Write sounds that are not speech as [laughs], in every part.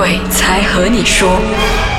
鬼才和你说。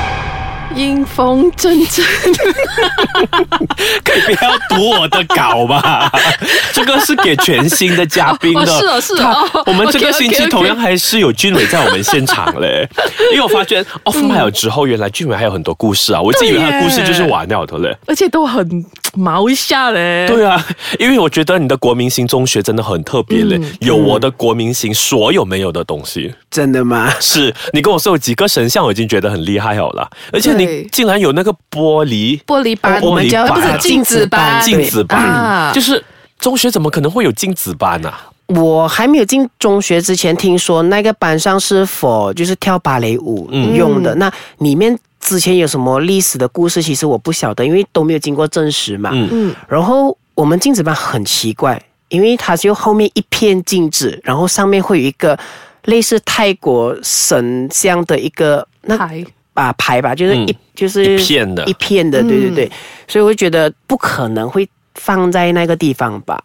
阴风阵阵，[laughs] 可以不要读我的稿吧？[laughs] 这个是给全新的嘉宾的。哦是哦是哦他哦我们这个星期同样还是有俊伟在我们现场嘞。因为我发觉 off mic 之后，原来俊伟还有很多故事啊！我自己以为他的故事就是完了的嘞。而且都很毛一下嘞。对啊，因为我觉得你的国民型中学真的很特别嘞，嗯有我的国民型所有没有的东西。真的吗？是你跟我说有几个神像，我已经觉得很厉害好了。而且你对。竟然有那个玻璃。玻璃板，我们叫不是把镜子班，[laughs] 镜子班，啊。就是中学怎么可能会有镜子班啊？我还没有进中学之前，听说那个班上是否就是跳芭蕾舞用的。那里面之前有什么历史的故事，其实我不晓得，因为都没有经过证实嘛。嗯。嗯，然后我们镜子班很奇怪，因为它就后面一片镜子，然后上面会有一个类似泰国神像的一个那牌啊牌吧，就是一、嗯就是一片的。一片的，对对对，所以我就觉得不可能会放在那个地方吧，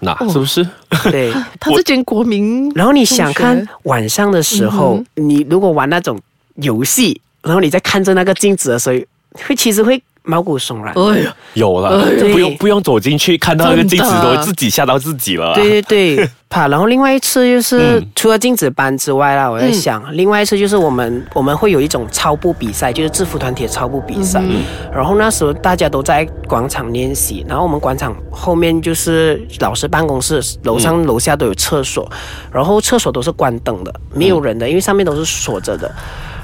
那是不是？对。[laughs] 他是间国民，然后你想看晚上的时候，你如果玩那种游戏，然后你在看着那个镜子的时候，会其实会毛骨悚然。哎呀，有了，对不用不用走进去看到那个镜子，都会自己吓到自己了啊。对对对，[laughs] 怕。然后另外一次就是、嗯除了镜子班之外啦，我在想，另外一次就是我们我们会有一种超步比赛，就是制服团体的超步比赛。然后那时候大家都在广场练习，然后我们广场后面就是老师办公室，楼上楼下都有厕所，然后厕所都是关灯的，没有人的，因为上面都是锁着的。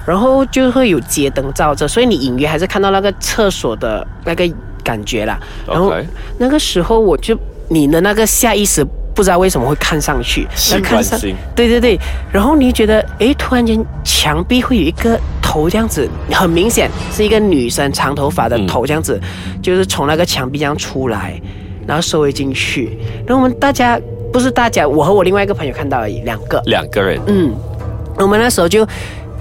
然后就会有街灯照着，所以你隐约还是看到那个厕所的那个感觉啦。然后那个时候我就你的那个下意识不知道为什么会看上去，性看上关心。对对对，然后你就觉得诶，突然间墙壁会有一个头这样子，很明显是一个女生长头发的头这样子，就是从那个墙壁这样出来，然后收回进去。然后我们大家不是大家，我和我另外一个朋友看到而已，两个，两个人，嗯，我们那时候就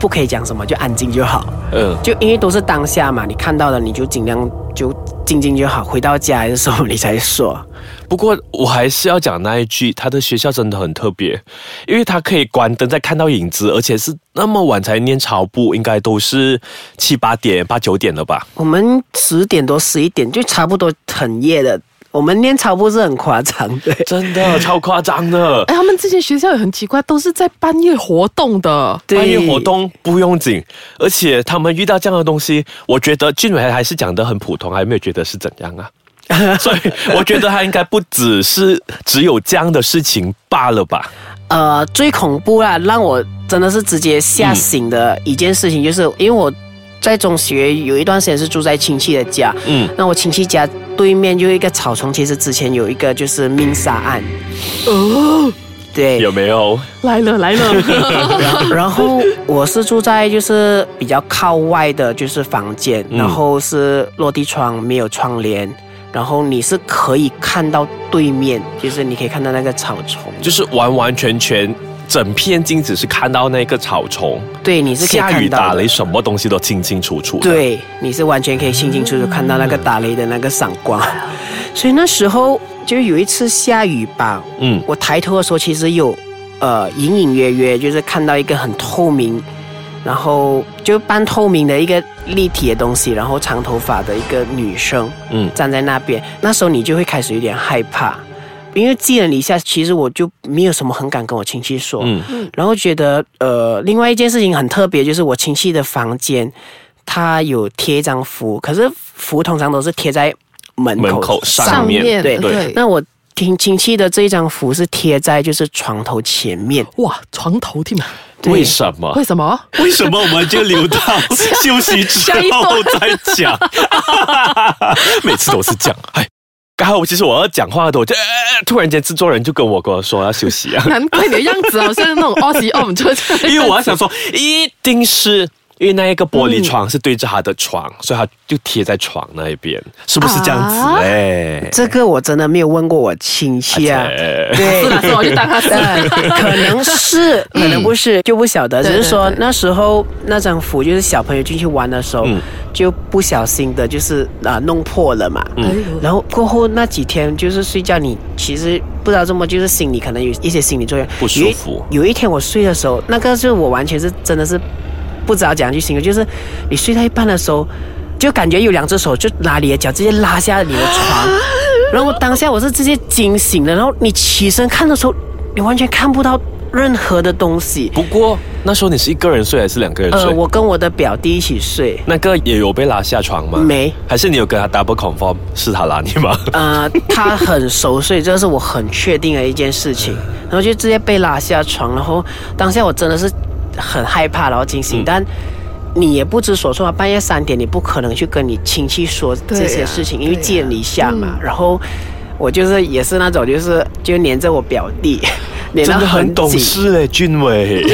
不可以讲什么，就安静就好。嗯，就因为都是当下嘛，你看到了你就尽量就静静就好，回到家的时候你才说。不过我还是要讲那一句，他的学校真的很特别，因为他可以关灯再看到影子，而且是那么晚才念朝部，应该都是七八点、八九点了吧？我们十点多十一点就差不多很夜的，我们练操不是很夸张的。真的超夸张的。哎，他们这些学校也很奇怪，都是在半夜活动的。半夜活动不用紧，而且他们遇到这样的东西，我觉得俊伟还是讲的很普通，还没有觉得是怎样啊。[laughs] 所以我觉得他应该不只是只有这样的事情罢了吧？呃，最恐怖啦，让我真的是直接吓醒的一件事情，就是因为我在中学有一段时间是住在亲戚的家，嗯，那我亲戚家对面就有一个草丛，其实之前有一个就是命杀案，哦，对，有没有？来了来了，[laughs] 然后我是住在就是比较靠外的，就是房间，嗯然后是落地窗，没有窗帘，然后你是可以看到对面，就是你可以看到那个草丛，就是完完全全整片镜子是看到那个草丛，对，你是可以下雨看到的打雷，什么东西都清清楚楚。，对，你是完全可以清清楚楚看到那个打雷的那个闪光，[laughs] 所以那时候就有一次下雨吧，嗯，我抬头的时候其实有，呃，隐隐约约就是看到一个很透明，然后就半透明的一个立体的东西，然后长头发的一个女生，嗯站在那边。那时候你就会开始有点害怕，因为记了你一下，其实我就没有什么很敢跟我亲戚说，嗯然后觉得呃，另外一件事情很特别，就是我亲戚的房间，他有贴一张符，可是符通常都是贴在门口门口上面对对，那我听亲戚的这一张符是贴在就是床头前面，哇，床头听吗？对为什么？为什么？为什么我们就留到 [laughs] 休息之后再讲？[laughs] 每次都是这样。哎，刚好其实我要讲话的，我就、呃、突然间制作人就跟我跟我说要休息啊，难怪你的样子好像那种 om，就 [laughs] 因为我要想说，一定是。因为那一个玻璃窗是对着他的床，所以他就贴在床那一边，是不是这样子？啊？嘞？这个我真的没有问过我亲戚啊。哎对。是，啦，是我就当他可能是，可能不是，就不晓得。只是说对对那时候那张符就是小朋友进去玩的时候，嗯。就不小心的，就是啊、弄破了嘛。哎呦然后过后那几天就是睡觉，你其实不知道这么，就是心里可能有一些心理作用，不舒服。有一有一天我睡的时候，那个是我完全是真的是不知道怎样去形容，就是你睡到一半的时候，就感觉有两只手就拉你的脚，直接拉下你的床，然后当下我是直接惊醒的，然后你起身看的时候，你完全看不到任何的东西。不过那时候你是一个人睡还是两个人睡？呃，我跟我的表弟一起睡，那个也有被拉下床吗？没，还是你有跟他 double confirm 是他拉你吗？呃，他很熟睡，这是我很确定的一件事情。然后就直接被拉下床，然后当下我真的是很害怕，然后惊醒，嗯但你也不知所措啊。半夜三点，你不可能去跟你亲戚说这些事情，因为寄人篱下嘛。然后我就是也是那种，就是就黏着我表弟，[laughs] 黏真的很懂。事哎，俊伟。[laughs]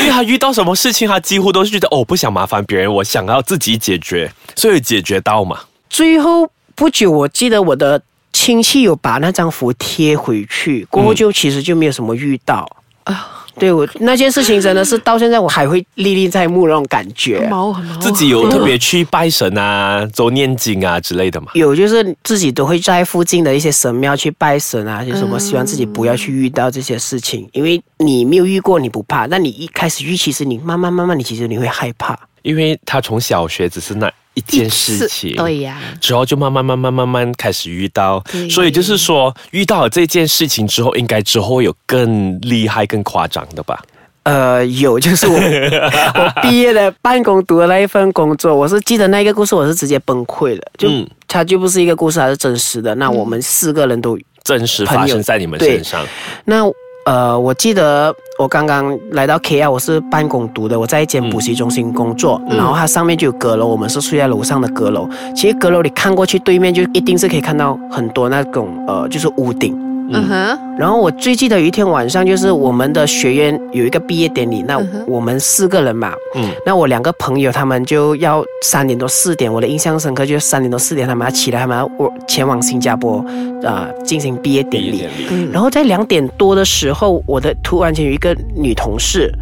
因为他遇到什么事情，他几乎都是觉得哦，不想麻烦别人，我想要自己解决，所以解决到嘛。最后不久，我记得我的亲戚有把那张符贴回去，过后就其实就没有什么遇到。啊，对我那件事情真的是到现在我还会历历在目那种感觉。毛很毛。自己有特别去拜神啊、[laughs] 做念经啊之类的嘛。有就是自己都会在附近的一些神庙去拜神啊，就是什么希望自己不要去遇到这些事情，因为你没有遇过你不怕，那你一开始遇，其实你慢慢慢慢你其实你会害怕。因为他从小学只是那一件事情，对呀，之后就慢慢慢慢慢慢开始遇到，所以就是说遇到了这件事情之后，应该之后会有更厉害、更夸张的吧？呃，有，就是我 [laughs] 我毕业的办公读的那一份工作，我是记得那一个故事，我是直接崩溃了，就、嗯。它就不是一个故事，它是真实的。那我们四个人都真实发生在你们身上，那呃，我记得我刚刚来到 KL，我是办公读的，我在一间补习中心工作，嗯然后它上面就有阁楼，我们是睡在楼上的阁楼。其实阁楼你看过去对面就一定是可以看到很多那种呃，就是屋顶。嗯。哼，然后我最记得有一天晚上，就是我们的学院有一个毕业典礼，那我们四个人嘛，嗯。那我两个朋友他们就要三点多四点，我的印象深刻就是三点多四点他们要起来，他们要我前往新加坡，呃，进行毕业典礼。典礼。嗯。然后在两点多的时候，我的突然间有一个女同事，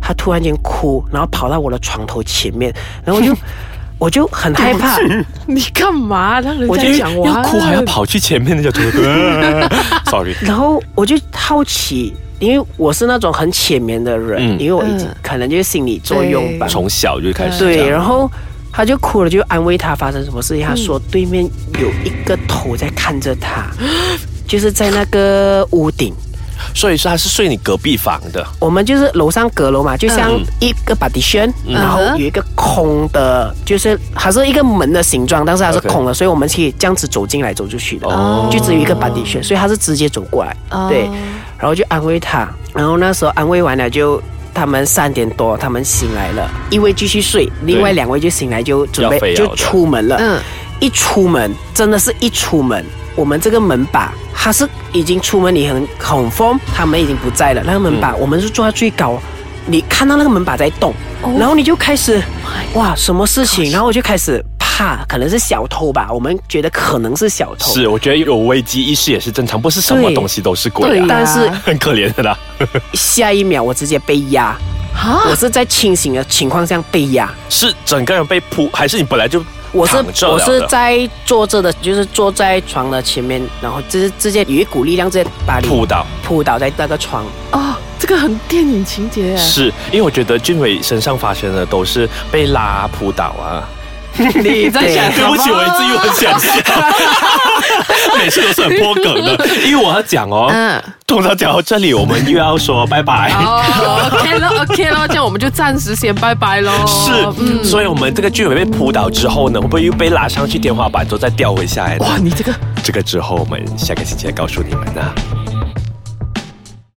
她突然间哭，然后跑到我的床头前面，然后我就我就很害怕，你干嘛让人家讲我？要哭还要跑去前面那就，[laughs] sorry，然后我就好奇，因为我是那种很浅眠的人，嗯因为我已经嗯可能就是心理作用吧，从小就开始对，然后。他就哭了，就安慰他发生什么事情。他说对面有一个头在看着他，[gasps] 就是在那个屋顶。所以说他是睡你隔壁房的，我们就是楼上阁楼嘛，就像嗯。一个 partition，、嗯。然后有一个空的，就是它是一个门的形状，但是它是空的，所以我们可以这样子走进来走出去的，哦。就只有一个 partition，所以他是直接走过来，哦。对，然后就安慰他，然后那时候安慰完了就。他们三点多，他们醒来了，一位继续睡，另外两位就醒来就准备就出门了。嗯，一出门，真的是一出门，我们这个门把它是已经出门，你很恐慌，他们已经不在了。那个门把、我们是坐在最高，你看到那个门把在动，然后你就开始哇，什么事情？然后我就开始怕，可能是小偷吧，我们觉得可能是小偷。是我觉得有危机意识也是正常，不是什么东西都是鬼啊，但是很可怜的啦。下一秒我直接被压，啊我是在清醒的情况下被压。是整个人被扑，还是你本来就我是我是在坐着的，就是坐在床的前面，然后就是直接有一股力量直接把你扑倒？扑倒在那个床。哦，这个很电影情节。是因为我觉得俊伟身上发生的都是被拉扑倒啊。[laughs] 你在想？对不起，我自己很想笑，每次都是很破梗的，因为我要讲哦，嗯，通常讲到这里，我们又要说拜拜。哦，OK 了，OK 了，[laughs] 这样我们就暂时先拜拜喽。是，所以我们这个剧本被扑倒之后呢，会不会又被拉上去天花板之后再掉回下来呢？哇，你这个这个之后我们下个星期再告诉你们啊。